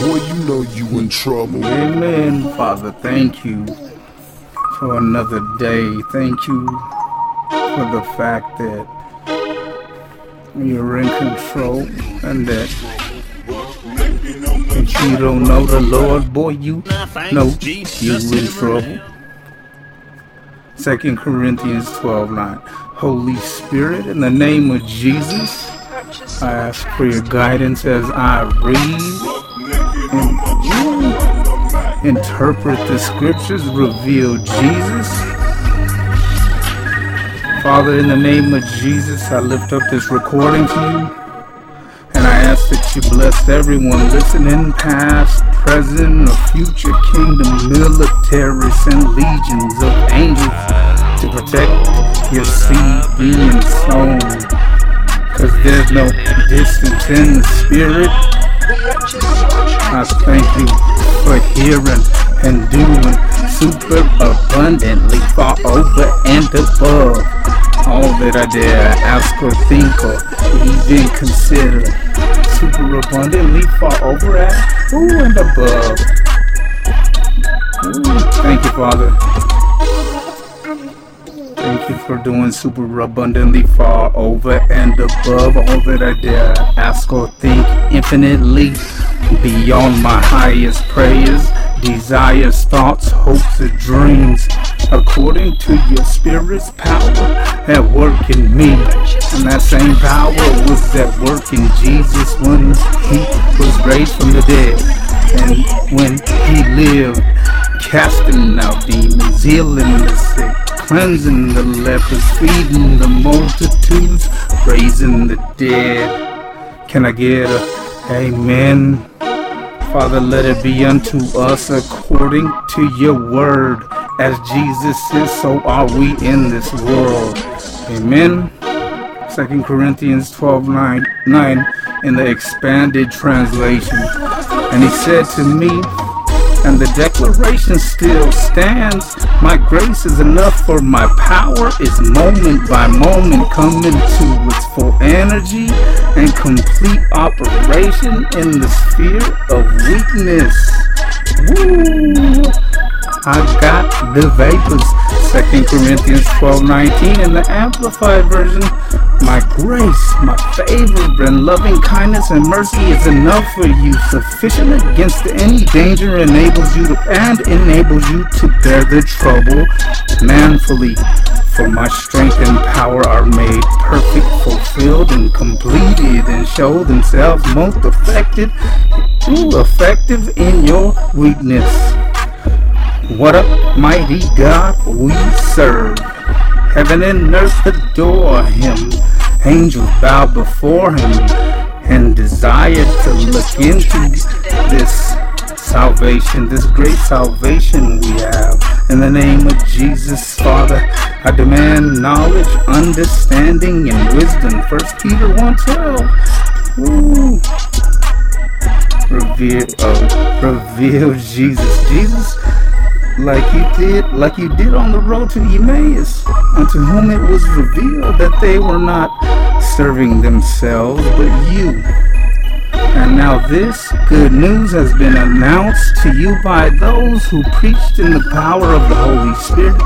boy, you know you in trouble. Amen, Father. Thank you for another day. Thank you for the fact that you're in control and that if you don't know the Lord, boy, you know you in trouble. Second Corinthians 12 9. Holy Spirit, in the name of Jesus, I ask for your guidance as I read interpret the scriptures, reveal Jesus. Father, in the name of Jesus, I lift up this recording to you. And I ask that you bless everyone listening, past, present, or future kingdom militaries and legions of angels to protect your seed being sown. Cause there's no distance in the spirit. I thank you for hearing and doing super abundantly far over and above all that I dare ask or think or even consider. Super abundantly far over and and above. Ooh, thank you, Father. For doing super abundantly far over and above all that I dare ask or think infinitely beyond my highest prayers, desires, thoughts, hopes, and dreams, according to your spirit's power at work in me. And that same power was at work in Jesus when he was raised from the dead. And when he lived, casting out demons, healing the sick, cleansing the lepers, feeding the multitudes, raising the dead. Can I get a amen? Father, let it be unto us according to your word. As Jesus is, so are we in this world. Amen. 2 Corinthians 12 9, 9 in the expanded translation. And he said to me, and the declaration still stands. My grace is enough for my power is moment by moment coming to its full energy and complete operation in the sphere of weakness. Woo! I got the vapors. 2 Corinthians 12 19 in the Amplified Version. My grace, my favor, and loving kindness and mercy is enough for you, sufficient against any danger, enables you to, and enables you to bear the trouble manfully. For my strength and power are made perfect, fulfilled, and completed, and show themselves most effective, effective in your weakness. What a mighty God we serve. Heaven and earth adore him. Angels bow before him and desire to look into this salvation, this great salvation we have. In the name of Jesus, Father, I demand knowledge, understanding, and wisdom. First Peter 1.12. Ooh. Reveal, oh, reveal Jesus. Jesus like you did, like you did on the road to Emmaus, unto whom it was revealed that they were not serving themselves, but you. And now this good news has been announced to you by those who preached in the power of the Holy Spirit,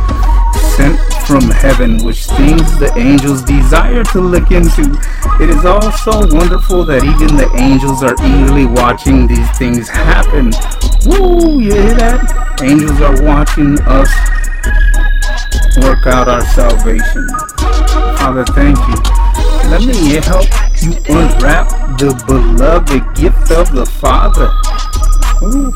sent from heaven, which things the angels desire to look into. It is also wonderful that even the angels are eagerly watching these things happen. Woo, you hear that? Angels are watching us work out our salvation. Father, thank you. Let me help you unwrap the beloved gift of the Father. Ooh.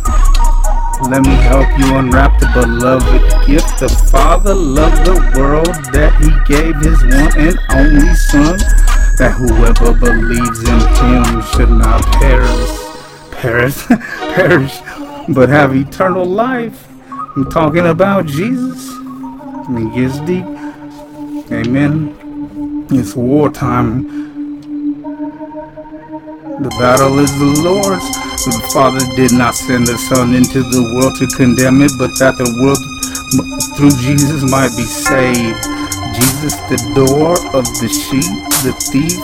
Let me help you unwrap the beloved gift. The Father loved the world that He gave His one and only Son, that whoever believes in Him should not perish, perish, perish, but have eternal life. I'm talking about Jesus. And it gets deep. Amen. It's wartime. The battle is the Lord's. The Father did not send the Son into the world to condemn it, but that the world through Jesus might be saved. Jesus, the door of the sheep, the thief,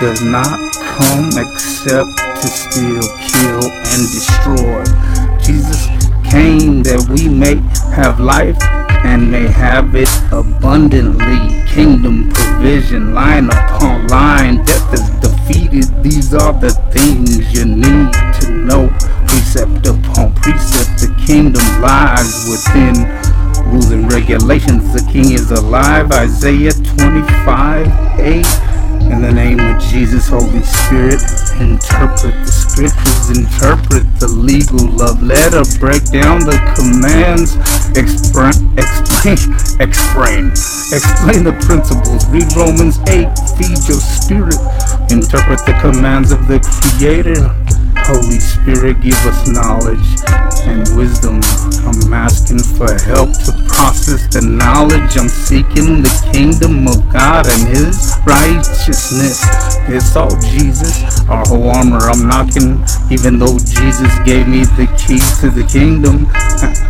does not come except to steal, kill, and destroy. Jesus came that we may have life and may have it abundantly. Kingdom provision, line upon line, death is defeated. These are the things you need to know. Precept upon precept, the kingdom lies within rules and regulations. The king is alive. Isaiah 25 8. In the name of Jesus, Holy Spirit, interpret the scriptures, interpret the legal love letter, break down the commands, explain, explain, explain, explain the principles. Read Romans 8, feed your spirit, interpret the commands of the Creator. Holy Spirit, give us knowledge and wisdom. I'm asking for help to process the knowledge. I'm seeking the kingdom of God and His righteousness. It's all Jesus, our whole armor. I'm knocking, even though Jesus gave me the keys to the kingdom.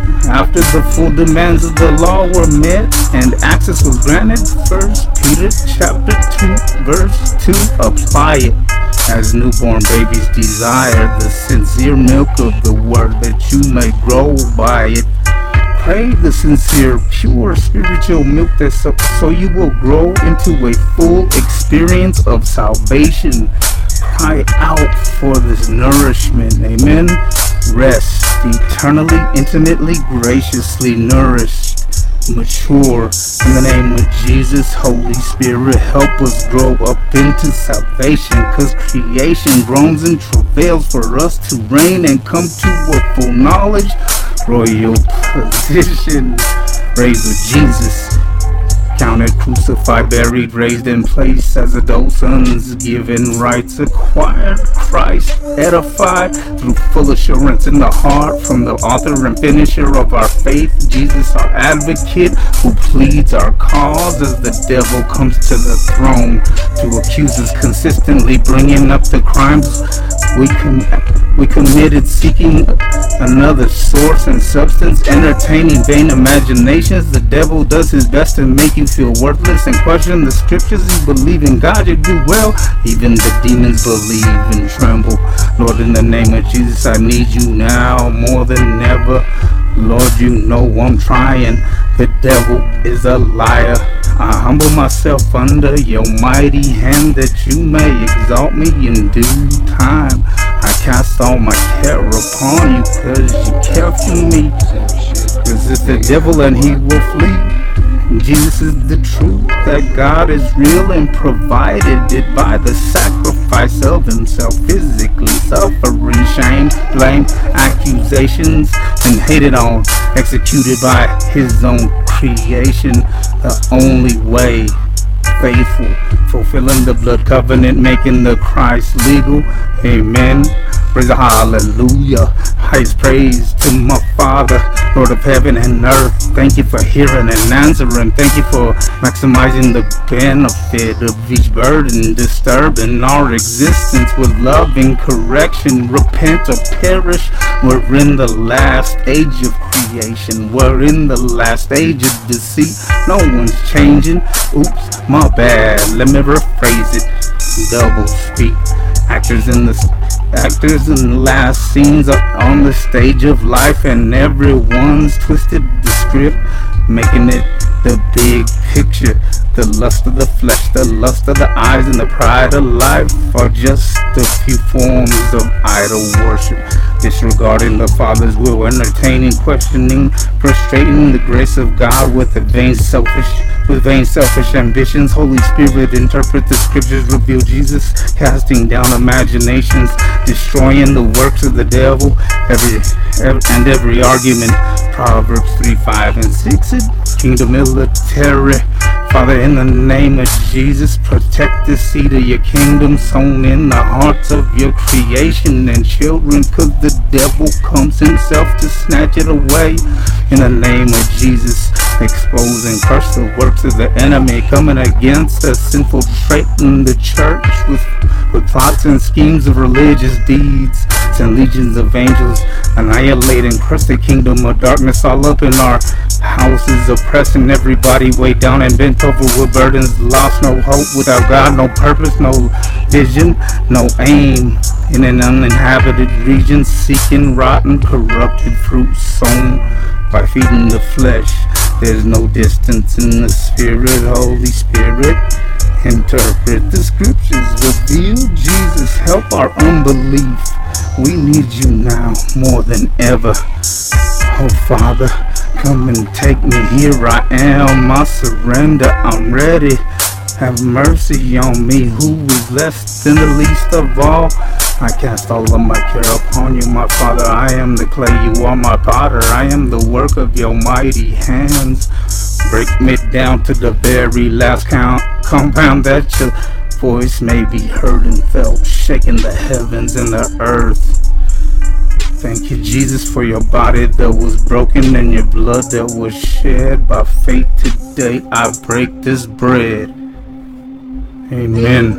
After the full demands of the law were met and access was granted, First Peter chapter 2, verse 2, apply it as newborn babies desire the sincere milk of the word that you may grow by it. Pray the sincere, pure spiritual milk that so, so you will grow into a full experience of salvation. Cry out for this nourishment. Amen. Rest eternally, intimately, graciously nourished mature. In the name of Jesus, Holy Spirit, help us grow up into salvation. Cause creation groans and travails for us to reign and come to a full knowledge. Royal position, Praise of Jesus counted, crucified, buried, raised in place as adult sons, given rights acquired, Christ edified through full assurance in the heart from the author and finisher of our faith, Jesus our advocate who pleads our cause as the devil comes to the throne to accuse us consistently, bringing up the crimes we com- we committed seeking another source and substance, entertaining vain imaginations. The devil does his best to make you feel worthless and question the scriptures. You believe in God, you do well. Even the demons believe and tremble. Lord, in the name of Jesus, I need you now more than ever. Lord, you know I'm trying. The devil is a liar. I humble myself under your mighty hand that you may exalt me in due time. I cast all my care upon you cause you care for me. Cause it's the devil and he will flee. Jesus is the truth that God is real and provided it by the sacrifice of himself physically suffering shame, blame, accusations, and hated on, executed by his own creation, the only way faithful, fulfilling the blood covenant, making the Christ legal. Amen. Praise the hallelujah. Highest praise to my Father, Lord of heaven and earth. Thank you for hearing and answering. Thank you for maximizing the benefit of each burden, disturbing our existence with love and correction. Repent or perish. We're in the last age of creation. We're in the last age of deceit. No one's changing. Oops, my bad. Let me rephrase it. Double speak. Actors in the actors in the last scenes are on the stage of life, and everyone's twisted the script, making it the big picture. The lust of the flesh, the lust of the eyes, and the pride of life are just a few forms of idol worship. Disregarding the Father's will, entertaining, questioning, frustrating the grace of God with a vain selfish with vain selfish ambitions. Holy Spirit, interpret the scriptures, reveal Jesus, casting down imaginations, destroying the works of the devil, every, every and every argument. Proverbs 3, 5, and 6. Kingdom military. Father, in the name of Jesus, protect the seed of your kingdom sown in the hearts of your creation. And children, cause the devil comes himself to snatch it away. In the name of Jesus, expose and the works of the enemy coming against us, infiltrating the church with, with plots and schemes of religious deeds and legions of angels. Annihilating, crush the kingdom of darkness all up in our houses, oppressing everybody way down and bent over with burdens, lost no hope without God, no purpose, no vision, no aim. In an uninhabited region, seeking rotten, corrupted fruit sown by feeding the flesh. There's no distance in the spirit, Holy Spirit. Interpret the scriptures, reveal Jesus, help our unbelief. We need you now more than ever. Oh Father, come and take me. Here I am, I surrender, I'm ready. Have mercy on me, who is less than the least of all. I cast all of my care upon you, my Father. I am the clay, you are my potter. I am the work of your mighty hands. Break me down to the very last count, compound that your voice may be heard and felt, shaking the heavens and the earth. Thank you, Jesus, for your body that was broken and your blood that was shed. By faith today, I break this bread. Amen.